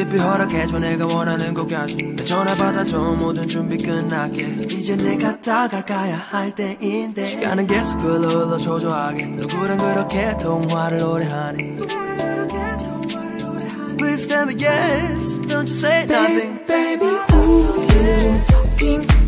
깊이 허락해줘. 내가 원하는 것까지 내 전화 받아줘. 모든 준비 끝났게 이제 내가 다가가야 할 때인데 시간은 계속 흘러 초조하게. 누구랑 그렇게 통화를 오래 하니? Please tell me yes. Don't you say nothing. Baby, baby, who you talking?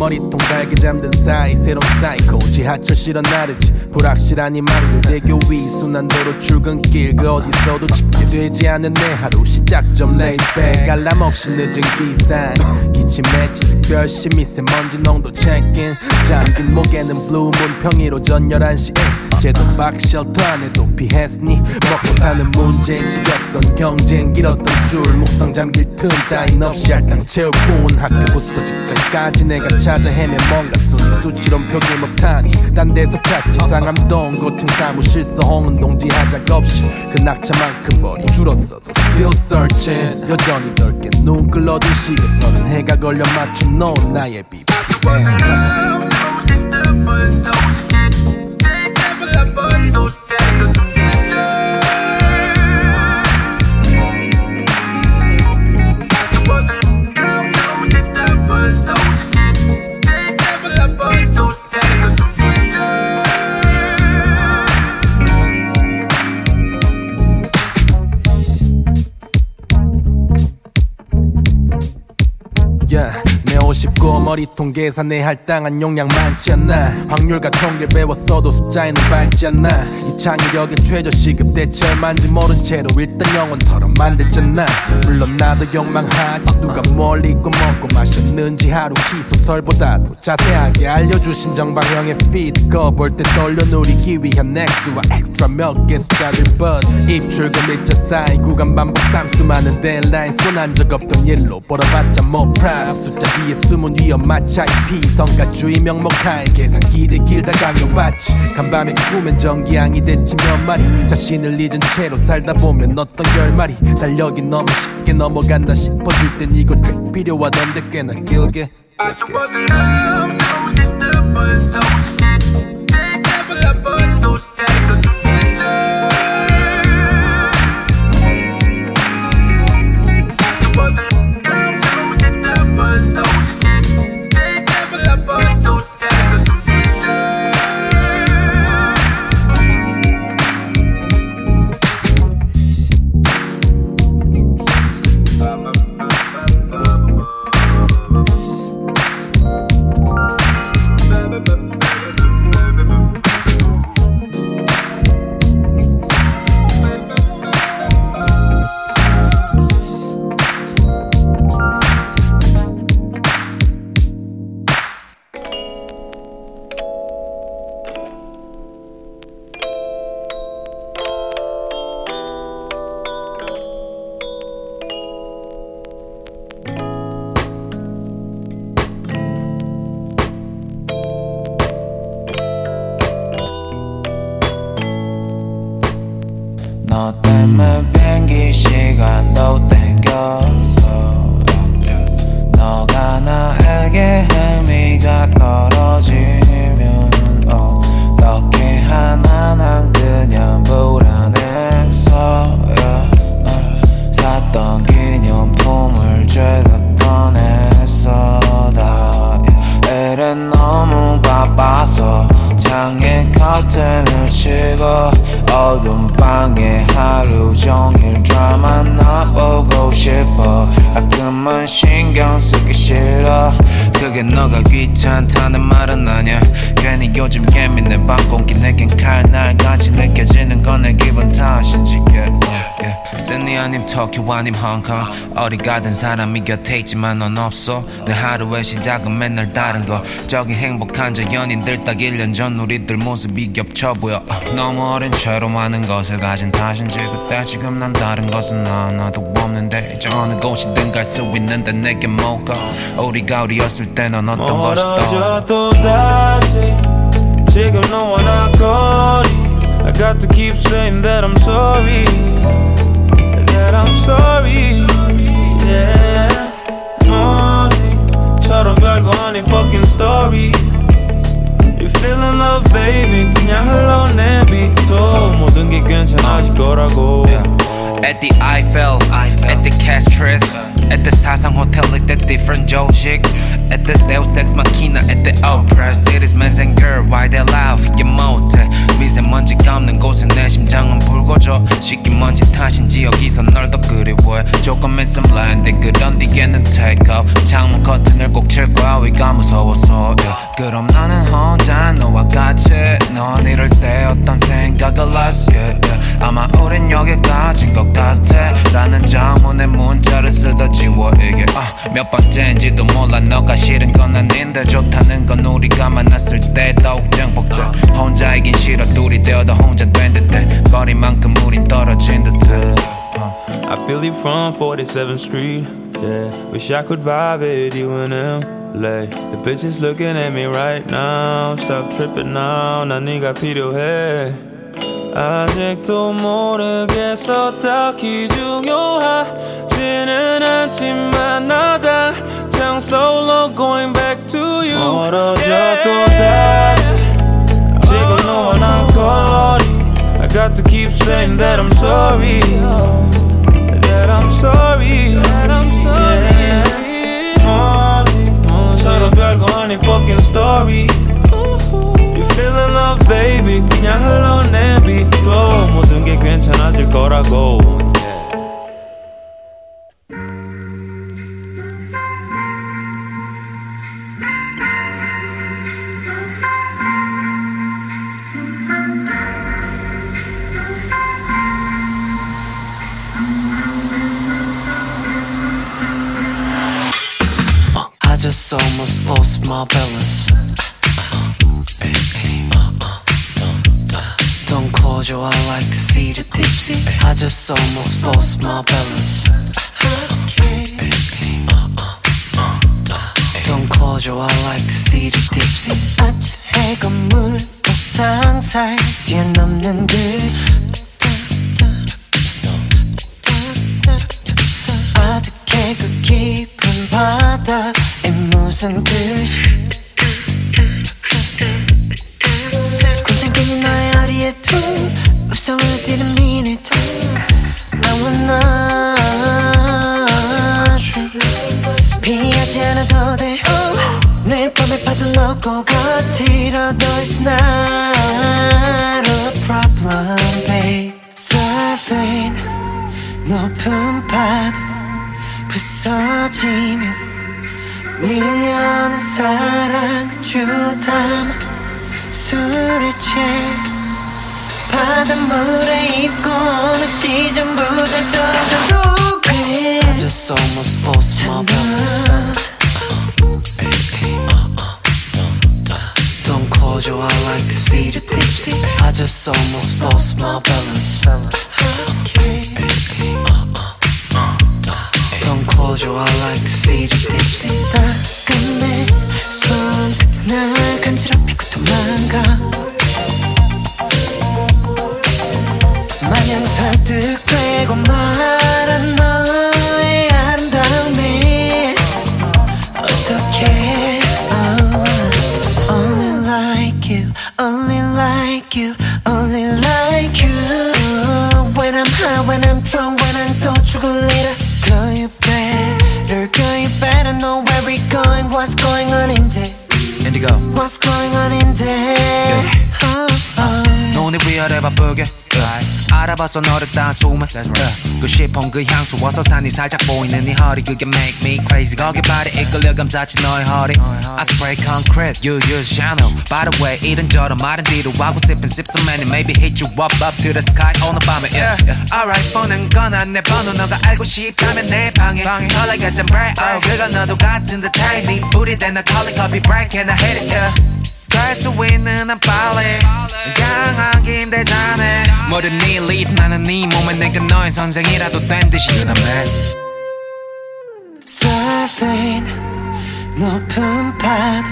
머리통 달게 잠든 사이 새로운 사이코. 지하철 실어 나르지. 불확실한 이 말들 대교 위 순환도로 출근길 그 어디서도 집게 되지 않은 내 하루. 시작점 레이백 알람 없이 늦은 기상. 기침 매치 특별 심미세먼지 농도 체크인 잠긴 목에는 블루문 평일 오 전 11시에 제도 박 쉘터 안에도 피했으니? 먹고 사는 문제 지겹던 경쟁 길었던 줄 목성 잠길 틈 따윈 없이 할당 채울 뿐 학교부터 직장까지 내가 찾아 헤매 뭔가 순위 수치론 표기 못하니 딴 데서 찾지. 상암동 고층 사무실 서홍은동 지 하 작업실 그 낙차만큼 머리 줄었어 Still searching. 여전히 넓게 눈 끌어든 시계선은 해가 걸려 맞춘 넌 나의 비비 머리통 계산에 할당한 용량 많지 않나. 확률과 통계 배웠어도 숫자에는 밝지 않나. 이 창의력의 최저 시급 대체 얼만지 모른 채로 일단 영혼처럼 만들잖아. 물론 나도 욕망하지. 누가 뭘 입고 먹고 마셨는지 하루 희소설보다도 자세하게 알려주신 정방형의 피드 거볼 때 떨려 누리기 위한 액수와 엑스트라 몇개 숫자들 but 입출금 일자 사이 구간 반복 삼수 많은 데라인 손한 적 없던 일로 벌어봤자 뭐 프랍 숫자 뒤에 숨은 위험 마차. IP 성가주의 명목하에 계산기들 길다 강요받지. 간밤에 꾸면 전기양이 됐지 몇 마리. 자신을 잊은 채로 살다 보면 어떤 결말이 달력이 너무 쉽게 넘어간다 싶어질 땐 이거 꽤 필요하던데 꽤나 길게. 너 아님 홍콩 어디 가든 사람이 곁에 있지만 넌 없어. 내 하루의 시작은 맨날 다른 거. 저기 행복한 저 연인들 딱 1년 전 우리들 모습이 겹쳐 보여. 어, 너무 어린 채로 많은 것을 가진 탓인지 그때 지금 난 다른 것은 하나도 없는데 이제 어느 곳이든 갈 수 있는데 내게 뭐가? 우리가 우리였을 때 넌 어떤 것이 또또 다시 지금 너와 나 거리. I got to keep saying that I'm sorry I'm sorry Yeah 뭐지처럼 별거 아닌 fucking story You feeling love baby 그냥 흘러내비 또 모든 게 괜찮아질 거라고 At the Eiffel, at the Castret, At the 사상 호텔, at the different 조식, at the Deus Ex Machina, at the Opera, cities, men and girl, why they laugh, 이게 못해. 미세먼지가 없는 곳에 내 심장은 붉어져. 식기 먼지 탓인지 여기서 널 더 그리워해. 조금 있으면 landing, 그런 뒤에는 take off. 창문 커튼을 꼭 칠 거야, 위가 무서워서. yeah. 그럼 나는 혼자 너와 같이, 넌 이럴 때 어떤 생각을 했어, yeah. 아마 우린 여기까지인 것 같아 라는 자문의 문자를 쓰다 지워 이게 아, 몇 번째인지도 몰라 너가 싫은 건 아닌데 좋다는 건 우리가 만났을 때 더욱 정복돼 혼자이긴 싫어 둘이 되어도 혼자 된 듯해 거리만큼 우린 떨어진 듯해 어. I feel you from 47th Street. Yeah, wish I could vibe with you in LA. The bitches looking at me right now. Stop tripping now. 난 네가 필요해. 아직도 모르겠어 딱히 중요하지는 않지만 나당 장 solo going back to you 멀어져 또 다시 지금 너와 난 거리 I got to keep saying that I'm sorry That I'm sorry That I'm sorry 뭐지처럼 별거 아닌 fucking story You feeling love baby. 그냥 흘러낸 빛도 모든 게 괜찮아질 거라고. É. almost lost my balance. Eye, I like to see the tipsy. I just almost lost my balance. Don't close your eye, I like to see the tipsy. 아침 해가 물 옥상 사이 뛰어넘는 듯이 아득해 그 깊은 바다에 무슨 뜻이 시폰 그 향수 어서산이 살짝 보이는 네 허리 그게 make me crazy 거기 발에 이끌려 감사치 너의 허리 I spray concrete you use Chanel By the way 이런저런 말은 뒤로 하고 sip and sip so many maybe hit you up up to the sky 오늘 밤에 yeah, yeah. Alright 뻔한 건내 번호 너가 알고 싶다면 내 방에 연락해 some bright oh 그건 너도 같은 듯해 네 우리 대나 calling copy break and I hit it yeah 갈수 있는 한 빨리 강하게 힘들잖아 뭐든 네 live 나는 네 몸에 내가 너의 선생이라도 된 듯이 know man Surfing 높은 파도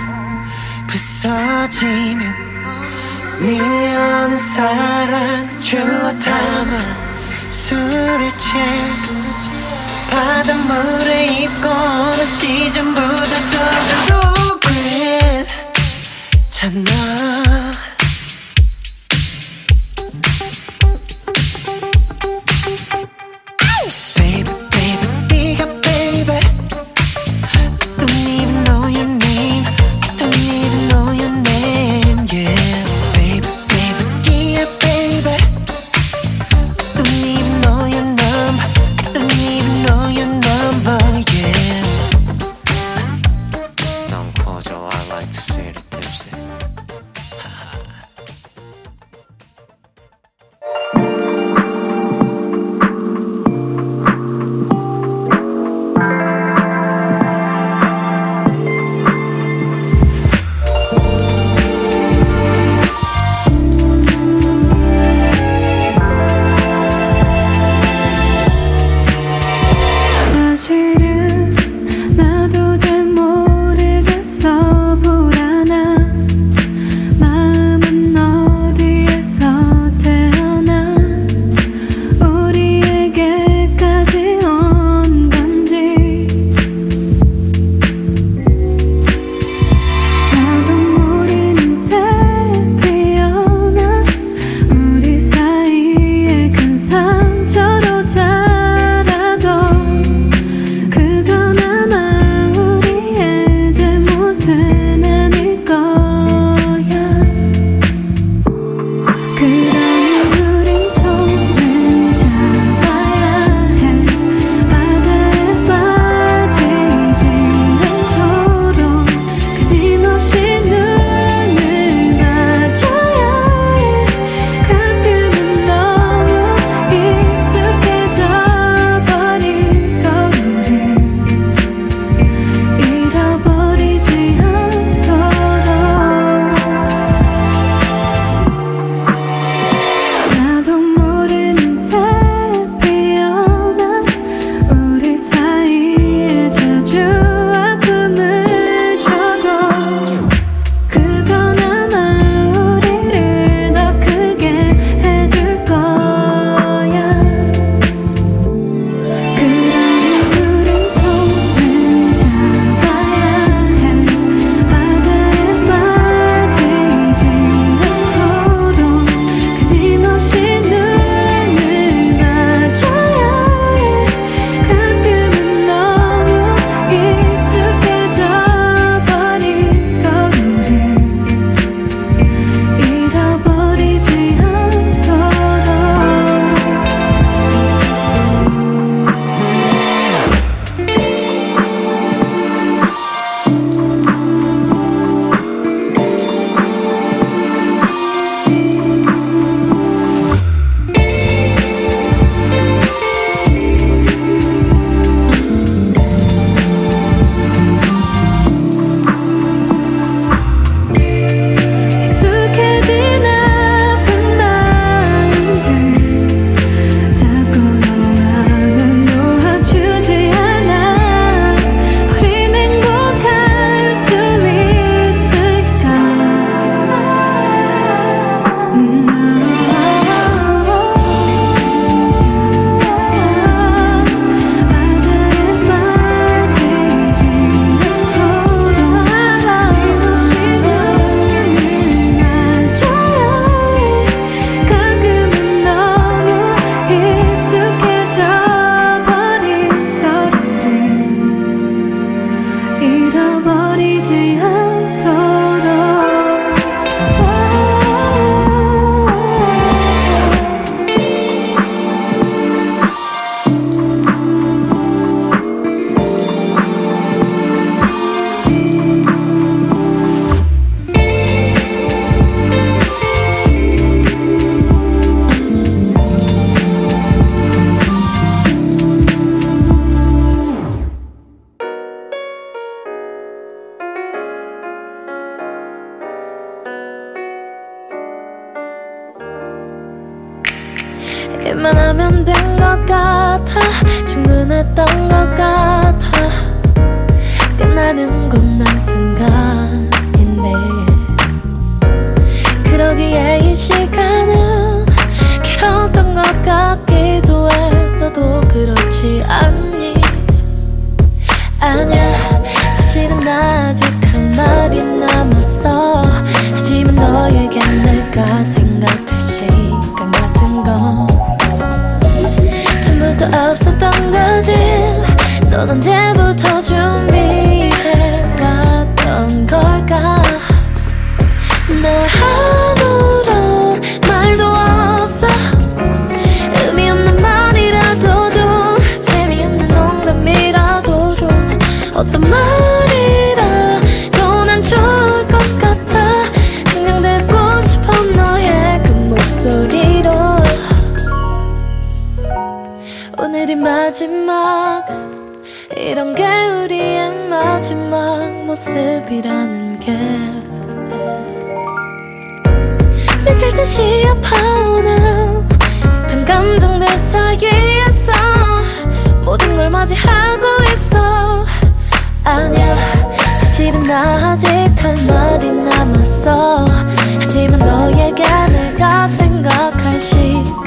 부서지면 밀려는 사랑 주워 담아 술에 취해 바닷물에 입고는 시즌보다 더더 그래 잖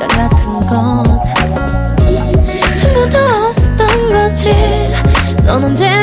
생각 같은 건 전부 다 없었던 거지. 넌 언제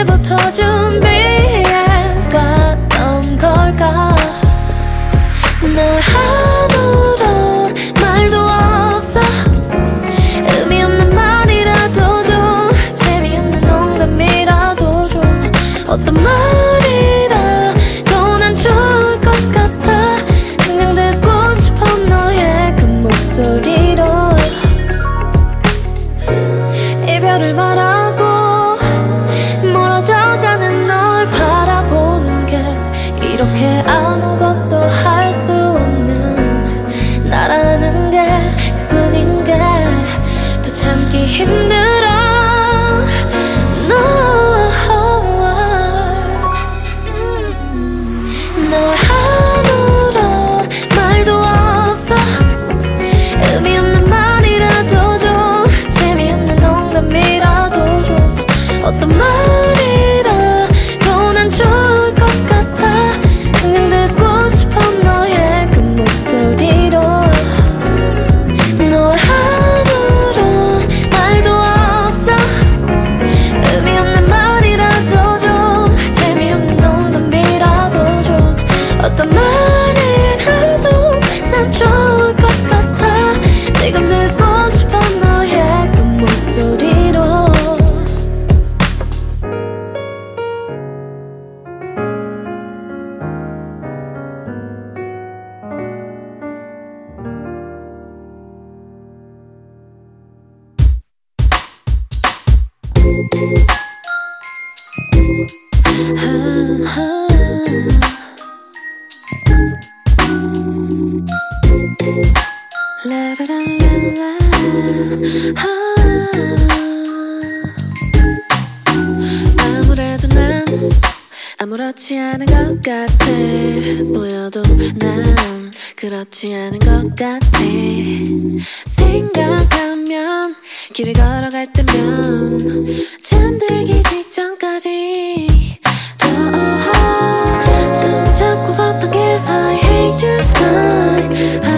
아무렇지 않은 것 같아. 보여도 난 그렇지 않은 것 같아. 생각하면 길을 걸어갈 때면 잠들기 직전까지 더 손잡고 걷던 길 I hate your smile.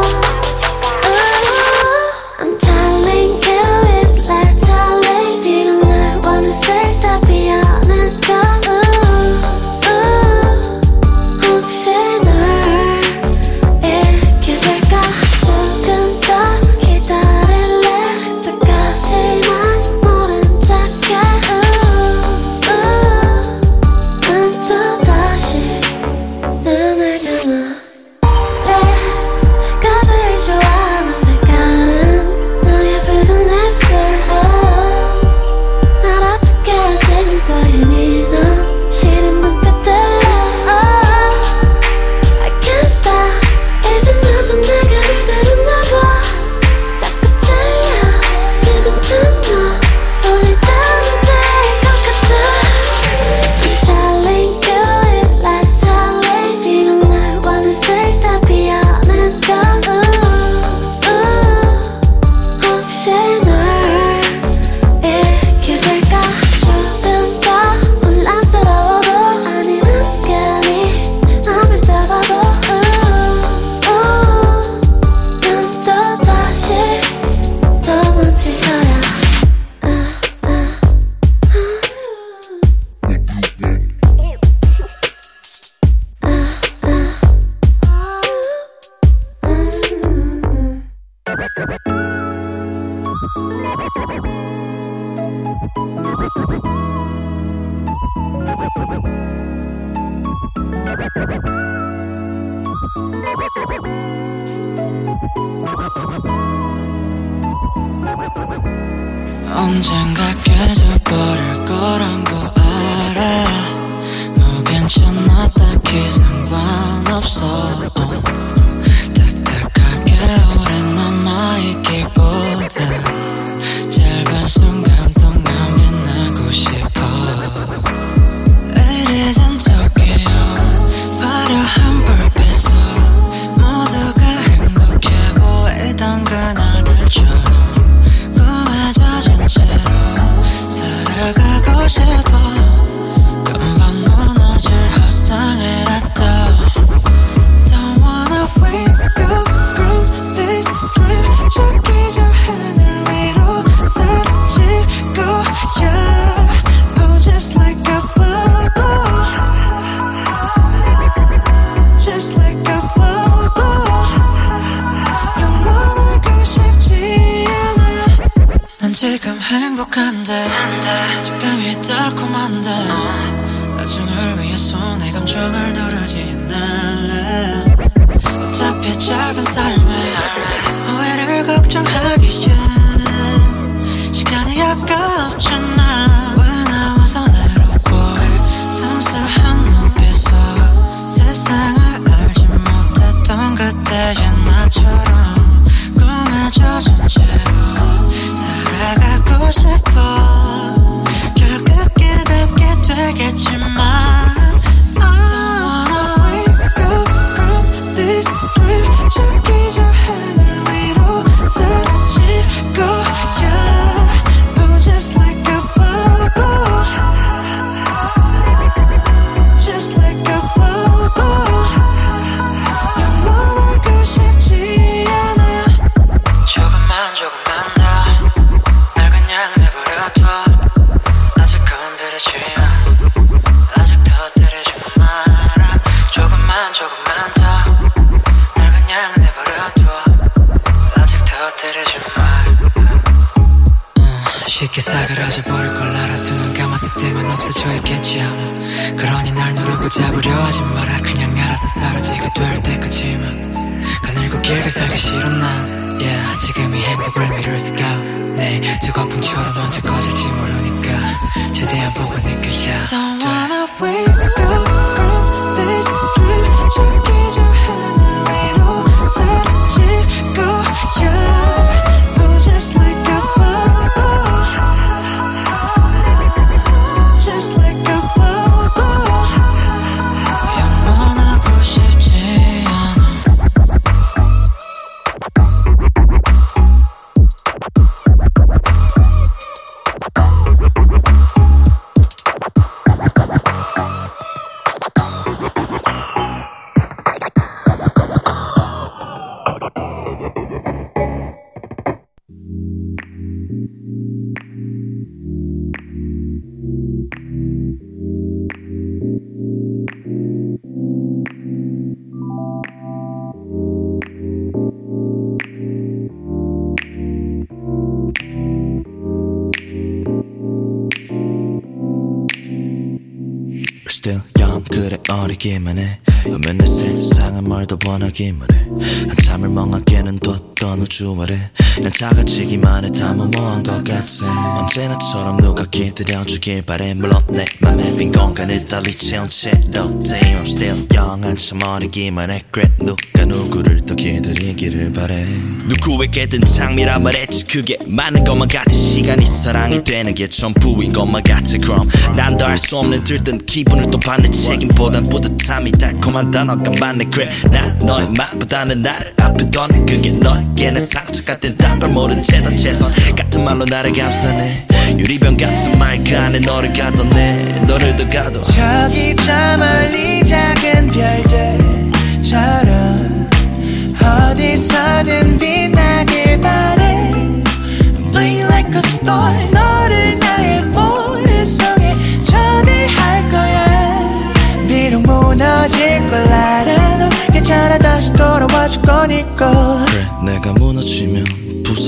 언젠가 깨져버릴 거란 거 알아. 너 괜찮아 딱히 상관없어. 길게 살기 싫어 난 yeah, 지금이 행복을 미룰 수가 없네 저 거품처럼 언제 꺼질지 모르니까 최대한 보고 느껴야 Don't wanna wake 뭘더 원하기만 해 한참을 멍하게는 뒀던 우주 아래 난 작아지기만 해다 무모한 것 같아. 언제나처럼 누가 기다려주길 바래. 물론 내 맘에 빈 공간을 달리 채운 채로 Damn I'm still young. 한참 어리기만 해. 그래 누가 누구를 더 기다리기를 바래. 누구에게든 장미라 말했지. 그게 많은 것만 같아 시간이 사랑이 되는 게 전부인 것만 같아. 그럼 난더할수 없는 들뜬 기분을 또 받는 책임보단 뿌듯함이 달콤한 단어가 많네. 그래 난 너의 맛보다는 나를 앞에 둬네 그게 너에게 는 상처 같은 단걸 모른 채던 최선. 같은 말로 나를 감싸네. 유리병 같은 말그 안에 너를 가둬내 너를 더 가둬. 저기 저 멀리 작은 별들처럼 어디서든 빛나길 바래. Bling like a star 너를 나의 머릿속에 저대할 거야. 비록 무너질 걸 알아도 괜찮아 다시 돌아와 줄 거니까. 그래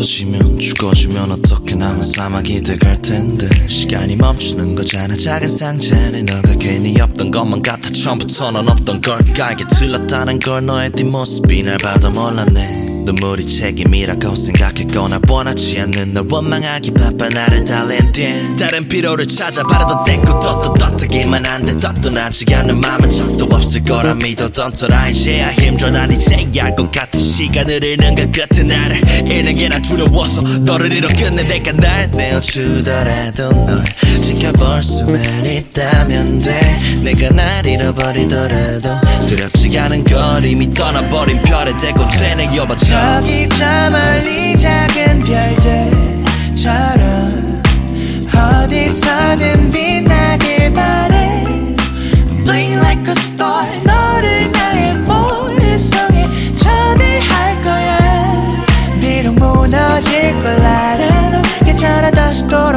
부서지면 죽어지면 어떻게 남은 사막이 돼갈 텐데. 시간이 멈추는 거잖아 작은 상자 안에 너가 괜히 없던 것만 같아 처음부터 넌 없던 걸까 이게 틀렸다는 걸 너의 뒷모습이 날 봐도 몰랐네. 눈물이 책임이라고 생각했고 날 원하지 않는 널 원망하기 바빠 나를 달랜 뒤 다른 피로를 찾아 바라던 떼고 떴던 떴다기만 한데 떴떠나지 않는 마음은 적도 없을 거라 믿었던 터라 이제야 힘들어. 난 이제 알것 같아 시간을 잃는 것 같은 나를 잃는 게 난 두려워서 너를 잃어 끝내 내가 날 내어주더라도 널 지켜볼 수만 있다면 돼. 내가 날 잃어버리더라도 두렵지 않은 걸 이미 떠나버린 별에 대고 되네. 여봐 저기 저 멀리 작은 별들처럼 어디서든 빛나길 바래. Bling like a star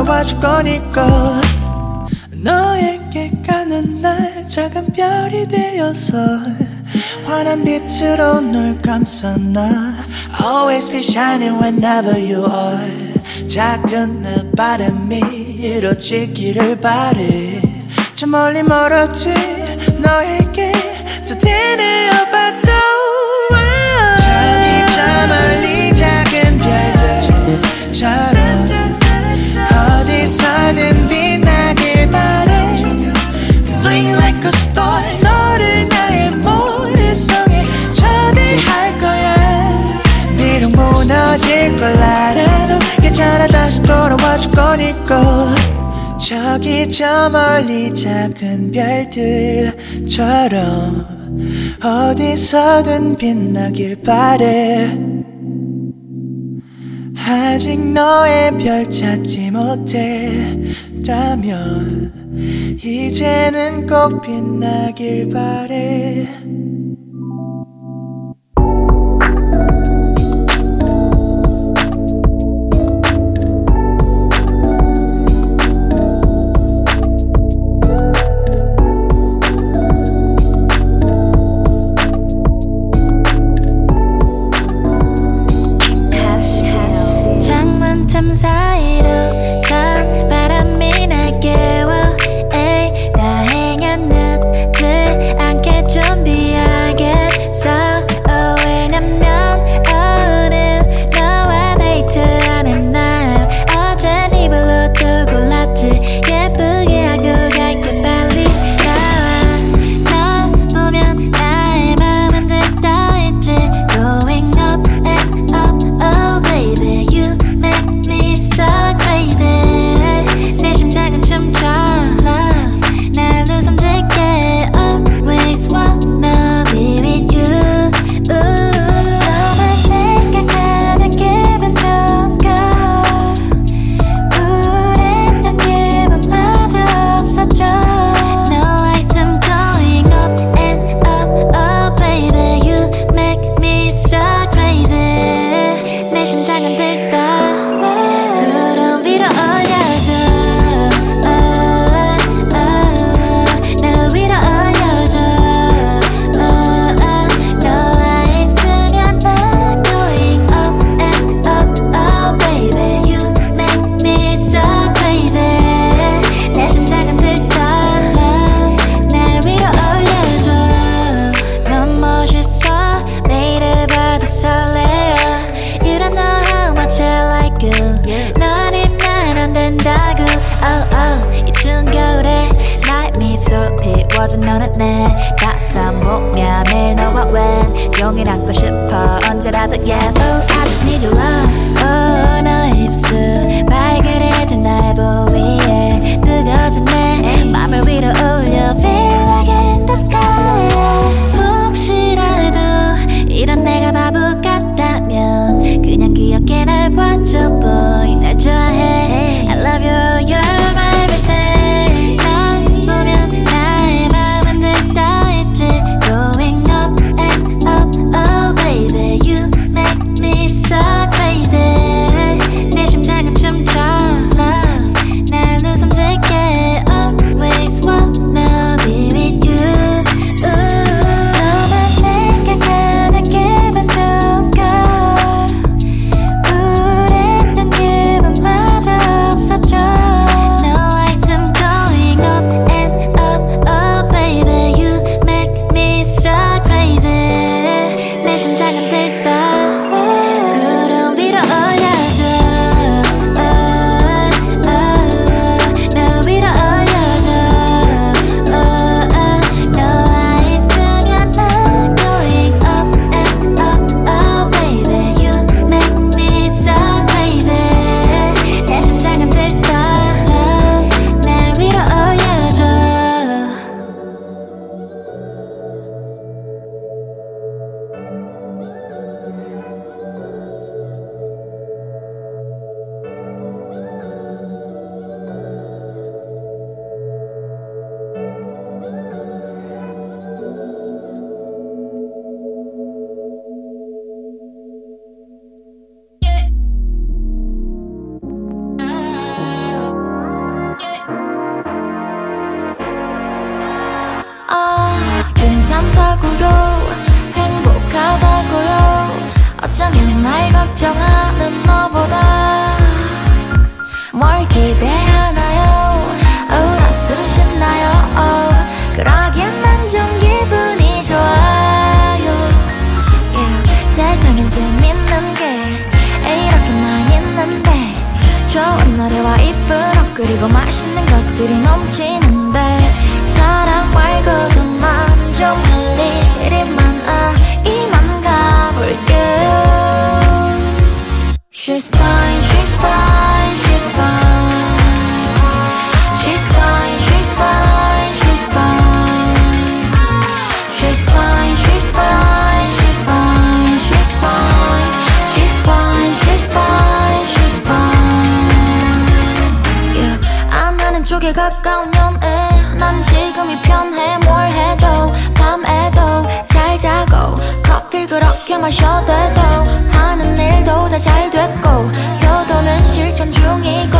태워줄 거니까. 너에게 가는 날 작은 별이 되어서 환한 빛으로 널 감싸나. Always be shining whenever you are. 작은 내 바람이 이루어지기를 바래. 저 멀리 멀었지 너에게. 더 되뇌어봐도 저기 저 멀리 작은 별들처럼 맘껏 저기 저 멀리 작은 별들처럼 어디서든 빛나길 바래. 아직 너의 별 찾지 못했다면 이제는 꼭 빛나길 바래. 날걱 쪽에 가까운 연애. 난 지금이 편해. 뭘 해도 밤에도 잘 자고 커피를 그렇게 마셔도 하는 일도 다 잘 됐고 실천 중이고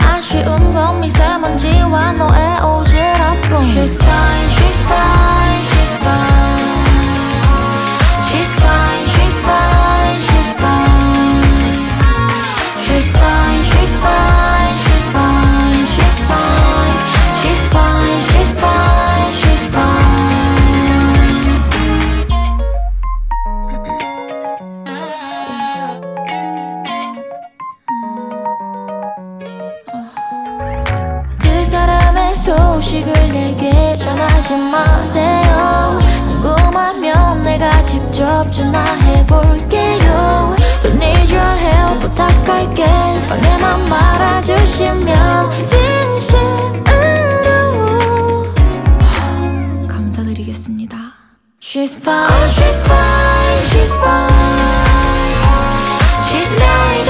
아쉬운 건 미세먼지와 너의 오지랖뿐 She's fine, she's fine, she's fine She's fine, she's fine, she's fine. She's fine,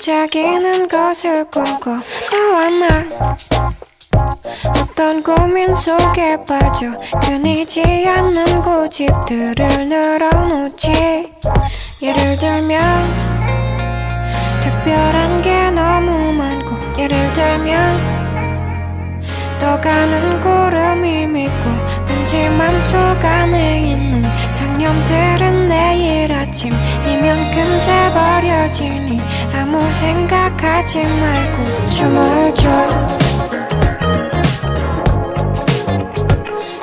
반짝이는 것을 꿈꿔. 고안한 어떤 고민 속에 빠져 끊이지 않는 고집들을 늘어놓지. 예를 들면 특별한 게 너무 많고 예를 들면 떠가는 구름이 믿고 왠지 맘속 안에 있는 상념들은 내일 아침이면 금세 버려지니 아무 생각하지 말고 춤을 춰.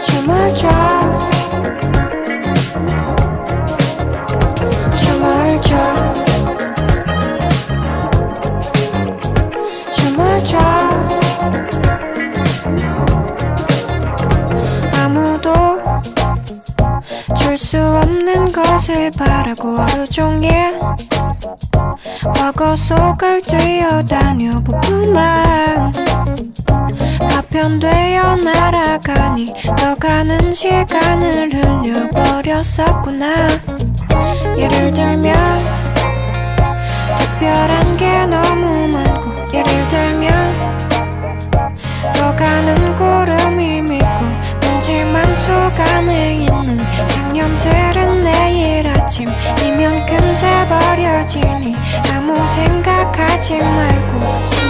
춤을 춰 수 없는 것을 바라고 하루 종일 과거 속을 뛰어다녀 보고만 파편되어 날아가니 떠가는 시간을 흘려버렸었구나. 예를 들면 특별한 게 너무 많고 예를 들면 생각하지 말고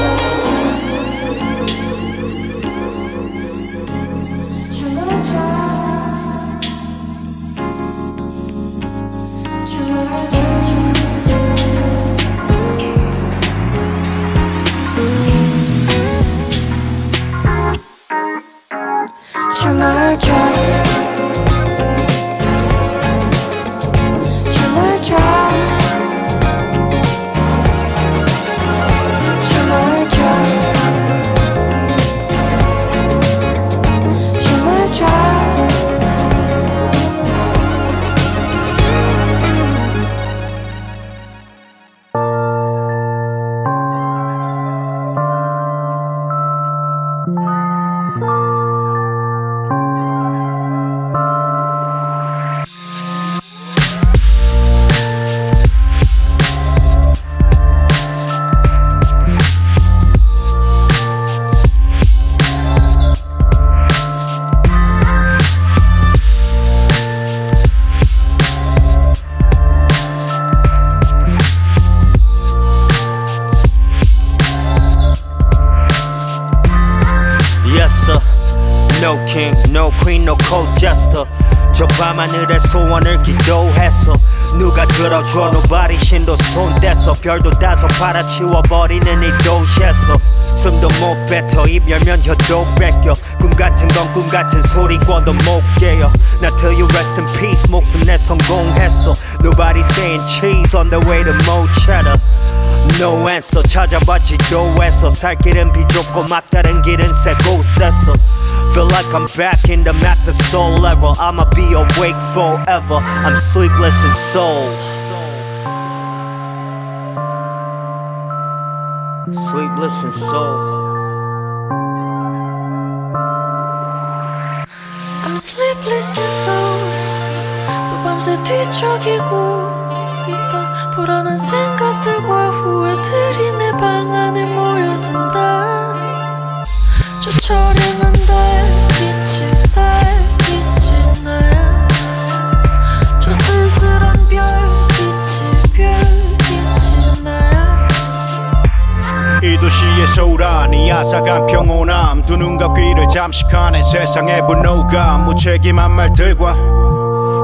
별도 다섯 팔아치워버리는 이 도시에서 숨도 못 뱉어 입 열면 혀도 뺏겨 꿈 같은 건 꿈 같은 소리 꿔도 못 깨요 나 tell you rest in peace 목숨 내 성공했어 Nobody saying cheese on the way to Mo Cheddar No answer 찾아봤지 도에서 살 길은 비좁고 막다른 길은 새 곳에서 Feel like I'm back in the map the soul level I'ma be awake forever I'm sleepless in soul Sleepless in soul I'm sleepless in soul 또 밤새 뒤척이고 있다 불안한 생각들과 후회들이 내 방 안에 소란 이 아사간 평온함. 두 눈과 귀를 잠식하는 세상의 분노감 무책임한 말들과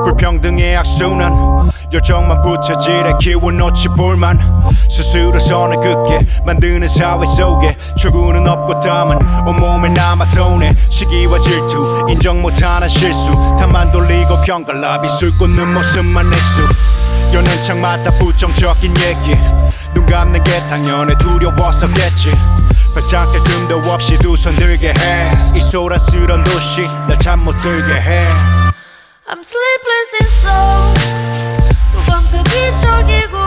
불평등의 악순환. 열정만 붙여지래 키워놓지 볼만. 스스로 선을 긋게 만드는 사회 속에 출구는 없고 땀은 온몸에 남아 도네. 시기와 질투 인정 못하는 실수. 다만 돌리고 경갈라 비 술 꽂는 모습만 내수. 여는 창마다 부정적인 얘기 눈 감는 게 당연히 두려웠었겠지. 발작될 틈도 없이 두 손 들게 해이 소란스런 도시 날 잠 못 들게 해. I'm sleepless in soul. 또 밤새 뒤척이고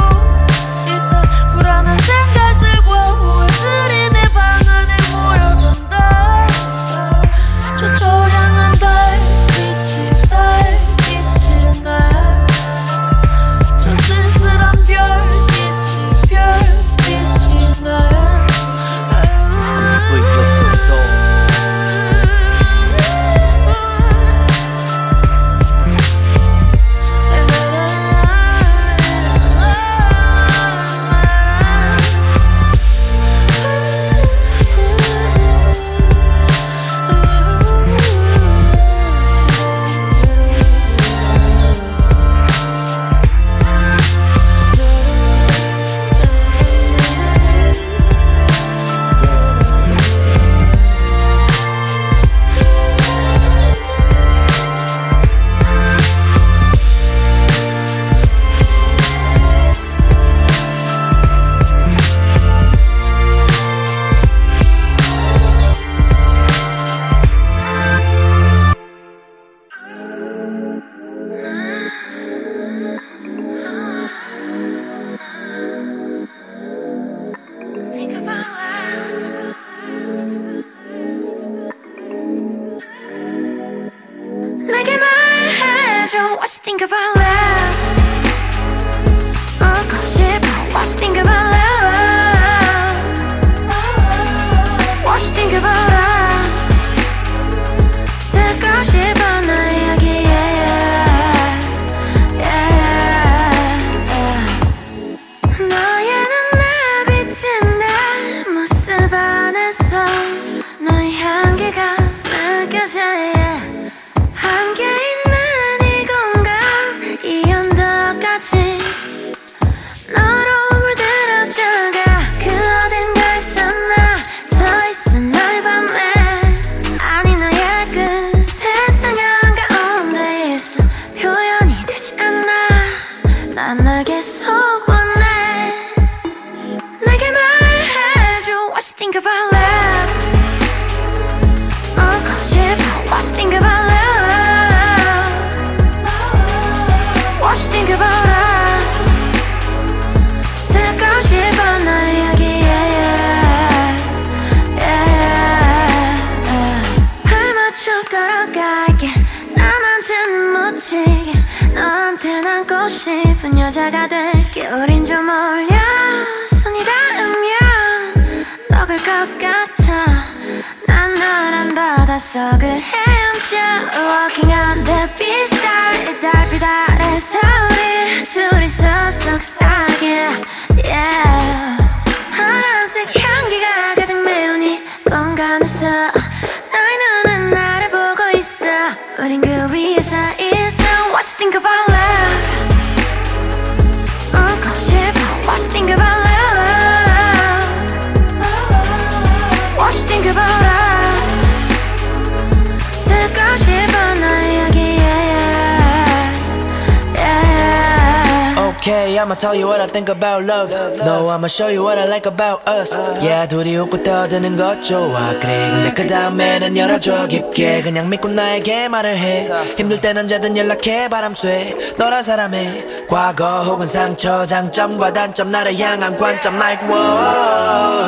tell you what I think about love. No, I'ma show you what I like about us. Yeah, 둘이 웃고 떠드는 것 좋아. 그래, 근데 그 다음에는 열어줘 깊게. 그냥 믿고 나에게 말을 해. 힘들 땐 언제든 연락해, 바람 쐬. 너란 사람의 과거 혹은 상처, 장점과 단점, 나를 향한 관점, like, whoa.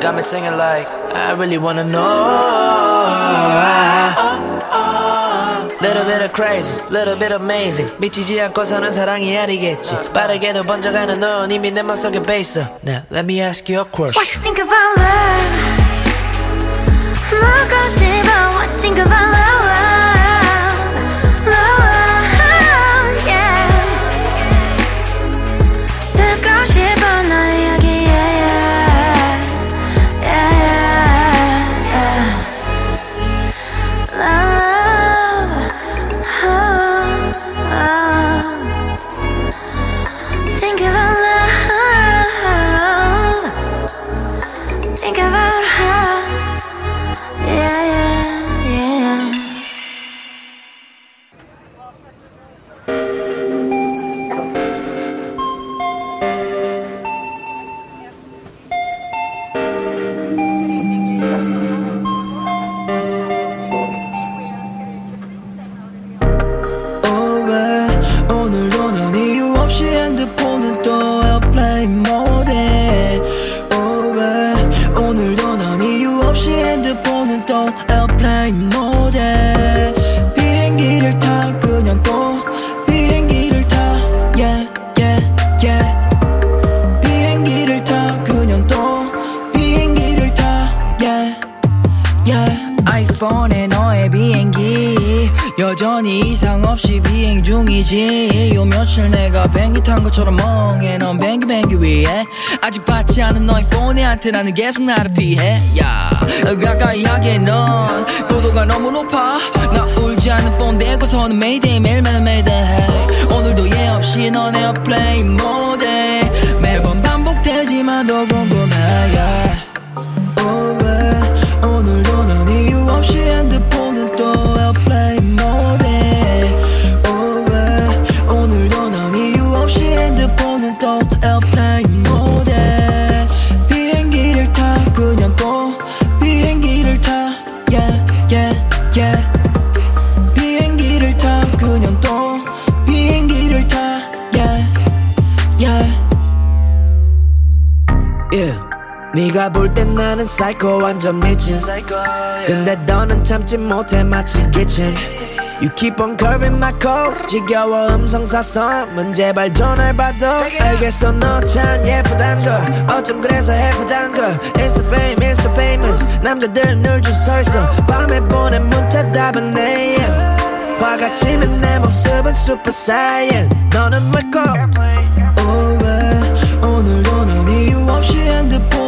Got me singing like, I really wanna know. Little bit of crazy, little bit amazing. 미치지 않고서는 사랑이 아니겠지. 빠르게도 번져가는 넌 이미 내 맘속에 베있어. Now, let me ask you a question. What you think about love? 먹고 싶어 What you think about? Love, 중이지 요. 며칠 내가 비행기 탄 것처럼 멍해. 넌 비행기 비행기 위에. 아직 받지 않은 너의 폰에한테 나는 계속 나를 피해. 야 가까이 하기에 넌 고도가 너무 높아. 나 울지 않는 폰 대고서는 매일day 매일매일 매일day. 오늘도 예 없이 넌 airplane mode에 매번 반복되지만 더 궁금해 yeah. 네가 볼 땐 나는 사이코 완전 미친. 근데 너는 참지 못해 마치 기침 You keep on curving my code 지겨워 음성 사서함은 제발 전화해봐도 알겠어 너 참 예쁘단 걸. 어쩜 그래서 헤프단 걸. It's the fame, it's the famous. 남자들 늘줄 서있어. 밤에 보낸 문자 답은 내일. 화가 치면 내 모습은 super saiyan. 너는 Oh, 왜 오늘도 난 이유 없이 핸드폰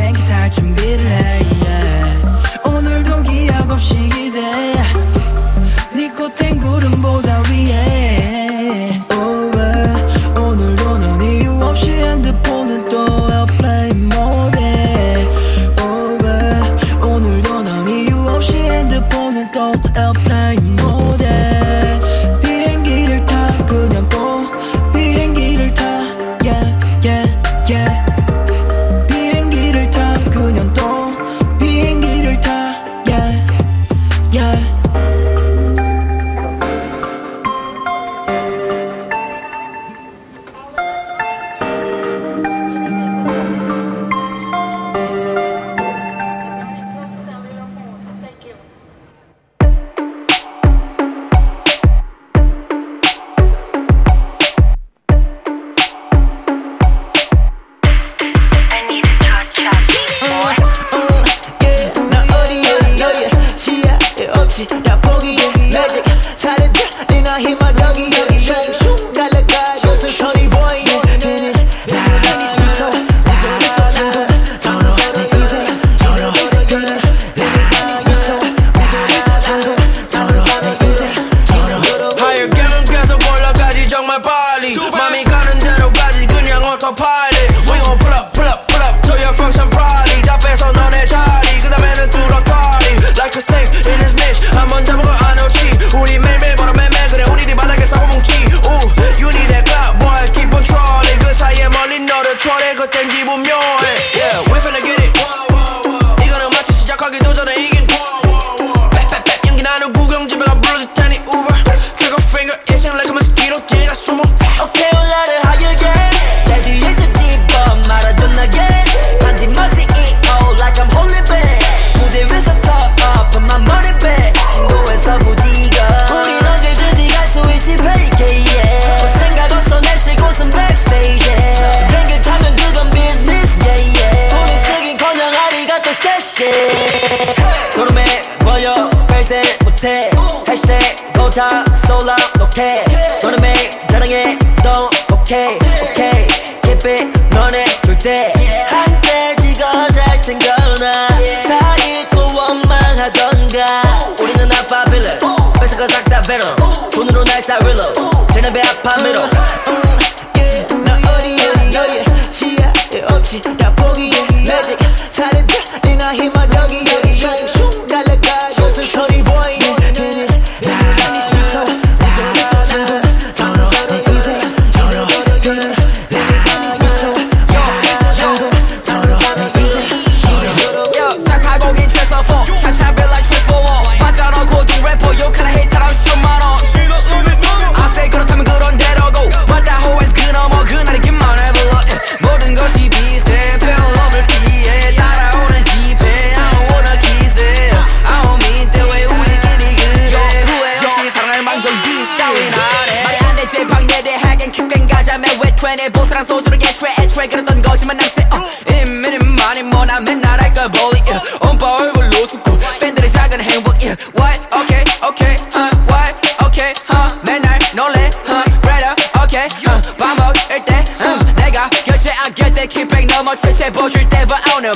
다 솔라 오케이. 너는 매일 자랑해. 너 오케이. 오케이. Keep it 너네 줄때 한때 지고 잘 챙겨놔. 다 잊고 원망하던가. 우리는 아빠 빌런. 뺏어가 싹다 베런 돈으로 날 사릴러. 쟤네 배 아파 밀어. 너 어디야 너의 시야에 없지 다 포기해. 매직 사르다 내가 힘을 여기에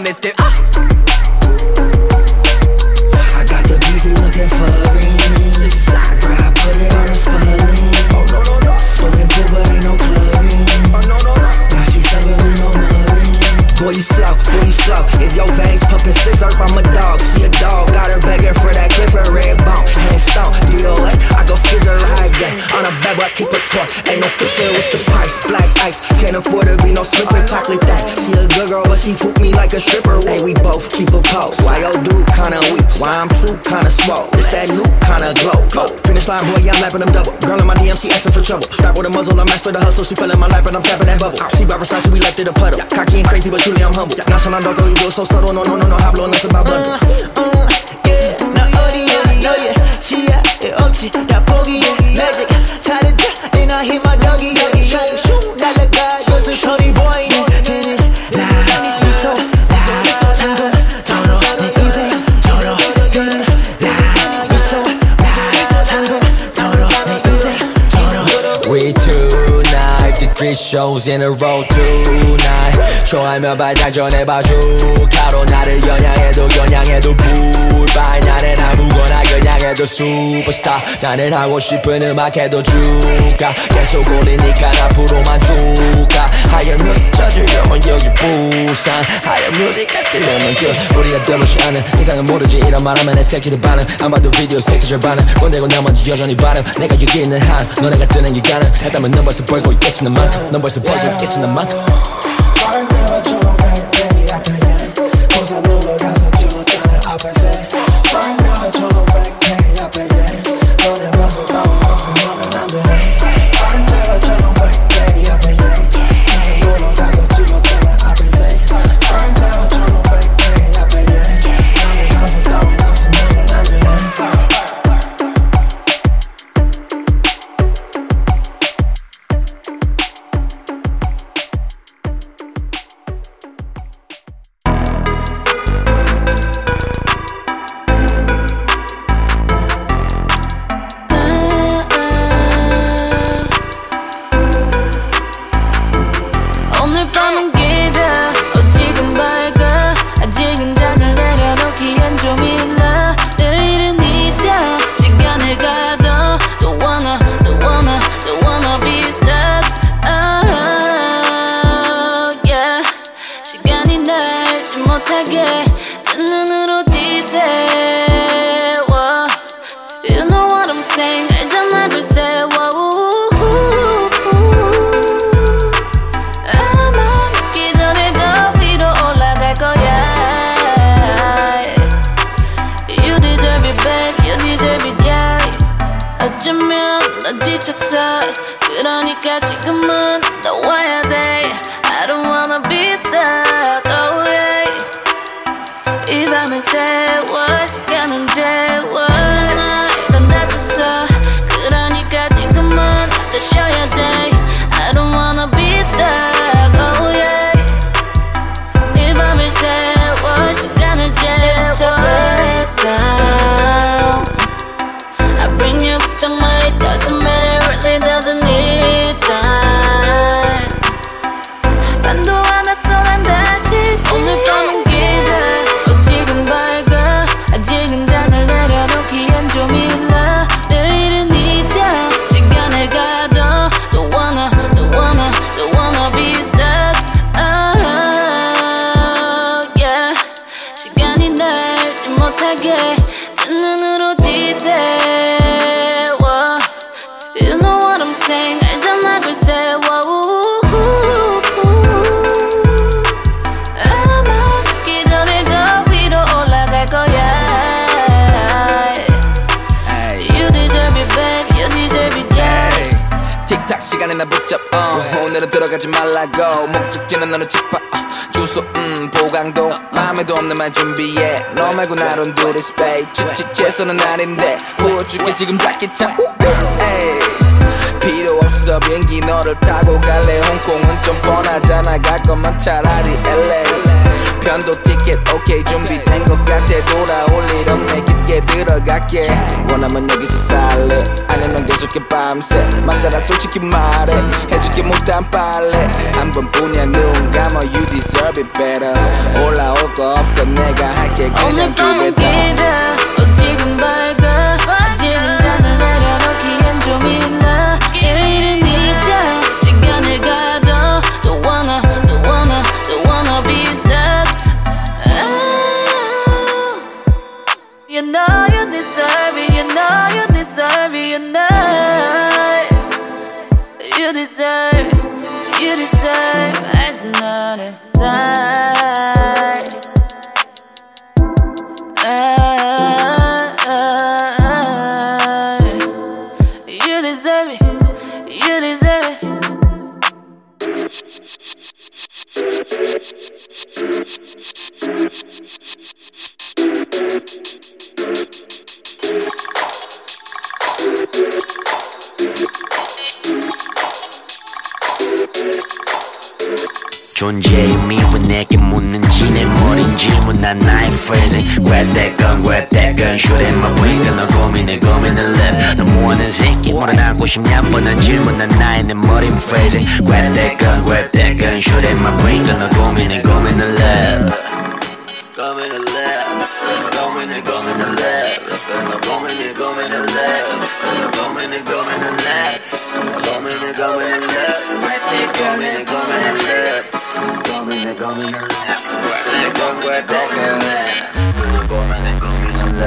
But I don't know, miss it She fuck me like a stripper. Hey, we both keep a pose. Why yo dude kinda weak? Why I'm too kinda small? It's that new kinda glow. glow. Finish line, boy, yeah, I'm lapping them double. Girl in my DM, she asking for trouble. Strap with a muzzle, I'm master the hustle. She fell in my lap and I'm tapping that bubble. She by Versace, we left it a puddle. Cocky and crazy, but truly I'm humble. Nonchalant, don't go, oh, you go so subtle. No, no, no, no, hablo unless about blood. Uh, uh, yeah, no, oh, yeah, no, yeah. She, yeah, oh, she, shows in a row tonight. 쇼하면 발작 전해봐줘. 가로 나를 겨냥해도 겨냥해도 불발 나는 아무거나 그냥 해도 슈퍼스타 나는 하고 싶은 음악 해도 주가. 계속 올리니까 앞으로만 쭉가. 하얀 뮤직 찾으려면 여기 부산. 하얀 뮤직 찾으려면 끝 우리가 되고시 않은 이상은 모르지. 이런 말하면 내 새끼들 반응. 아마도 비디오 새끼 절반은 꼰대고 나머지 여전히 바람 내가 여기 있는 한 너네가 뜨는 기간은. 했다면 넌 벌써 벌고 있겠지 난 만큼. 넌 벌써 벌고 있겠지 난 만큼 말 준비해. 너 말고 나론 둘이 스페이 치치채서는 아닌데. 보여줄게 지금 자켓차. 에이. 필요 없어 비행기 너를 타고 갈래. 홍콩은 좀 뻔하잖아. 갈 거면 차라리 LA 편도 티켓 오케이 준비된 것 같아. 돌아올 일 없네 깊게 들어갈게. 원하면 여기서 살래? 아니면 계속해 밤새? 맞잖아 솔직히 말해. 해줄게 못한 빨래. 한 번뿐이야 눈 감아. You deserve it better. 올라올 거 없어 내가 할게. 그냥 밤은 두 grab that gun Shoot at my brain 너 고민해 고민을 랩 너 뭐하는 새끼 뭐라 하고 싶냐 뻔한 질문한 나의 내 머린 phrasing Grab that gun, grab that gun Shoot at my brain 너 고민해 고민을 랩 고민을 랩 고민해 고민을 랩 너 고민해 고민을 랩 너 고민해 고민을 랩 고민해 고민을 랩 고민해 고민을 랩 고민해 고민을 랩 Grab that gun, grab that gun 고민해 고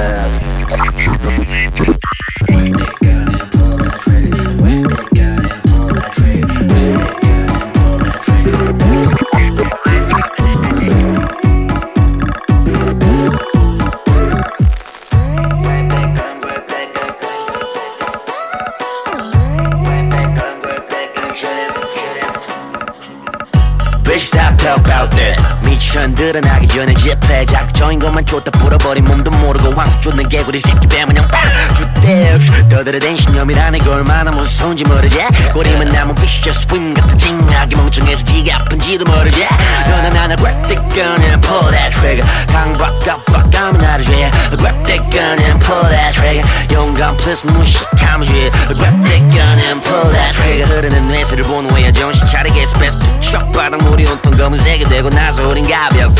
미천 드러나기 전에 집회 작정인 것만 쫓다 풀어버린 몸도 모르고 황수 쫓는 개구리 새끼 배문형 빵! 주대 떠들어댄 신념이라는 게 얼마나 무서운지 모르지? 꼬리만 남은 피셔 스윙 같은 찡하게 멍청해서 지가 아픈지도 모르지? 너는 하나 gun and pull that trigger. 강박 깜 빡 가면 나를 죄 grab the gun and pull that trigger 용감 plus 무식하면 죄 grab the gun and pull that trigger 흐르는 뇌수를 보는 후에 정신 차리게 스페이스 툭 바닥 물이 온통 검은색이 되고 나서 우린 가벼워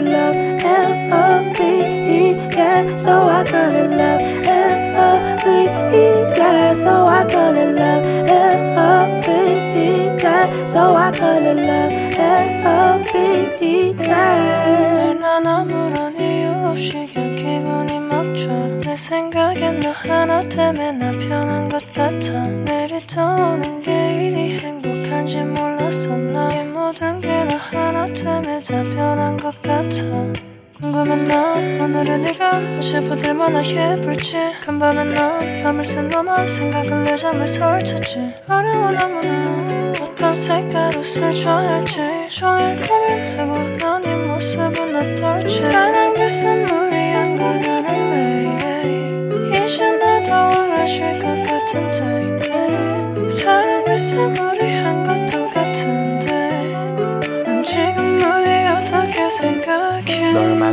I call it love L-O-V-E yeah So I call it love L-O-V-E yeah So I call it love L-O-V-E yeah So I call it love L-O-V-E yeah 난 아무런 이유 없이 그냥 기분이 막혀 내 생각엔 너 하나 때문에 나 변한 것 같아 내리 떠오는 게 이리 행복한지 몰랐어 나의 모든 게 너 하나 때문에 다 변한 궁금해 난 오늘은 네가 어제보다 얼마나 예쁠지. 간밤에 난 밤을 새 넘어 생각을 내 잠을 설쳤지. 어려워 너무나 어떤 색깔 옷을 좋아할지. 종일 고민하고 넌네 모습은 어떨지. 사랑 비스무리한 걸 나는 매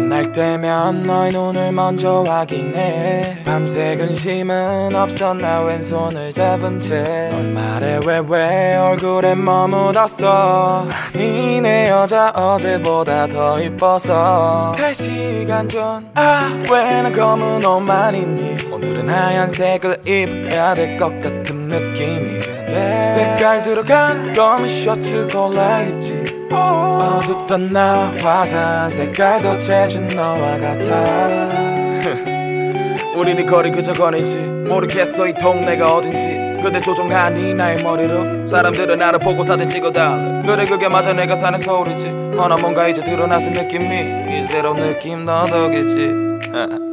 만날 때면 너의 눈을 먼저 확인해. 밤새 근심은 없었나 왼손을 잡은 채넌 말해 왜 왜 얼굴에 머묻었어? 아니 내 여자 어제보다 더 이뻐서. 3시간 전아왜난 검은 옷만 입니? 오늘은 하얀색을 입어야 될 것 같은 느낌이 드는데. 색깔 들어간 검은 셔츠 골라 입지 어둡던 나 화사한 색깔도 재준 너와 같아. 우린 이 거리 그저 거리지. 모르겠어 이 동네가 어딘지. 근데 조종하니 나의 머리로 사람들은 나를 보고 사진 찍어달래 그래 그게 맞아 내가 사는 서울이지. 허나 뭔가 이제 드러나서 느낌이. 이 새로운 느낌 너 덕이지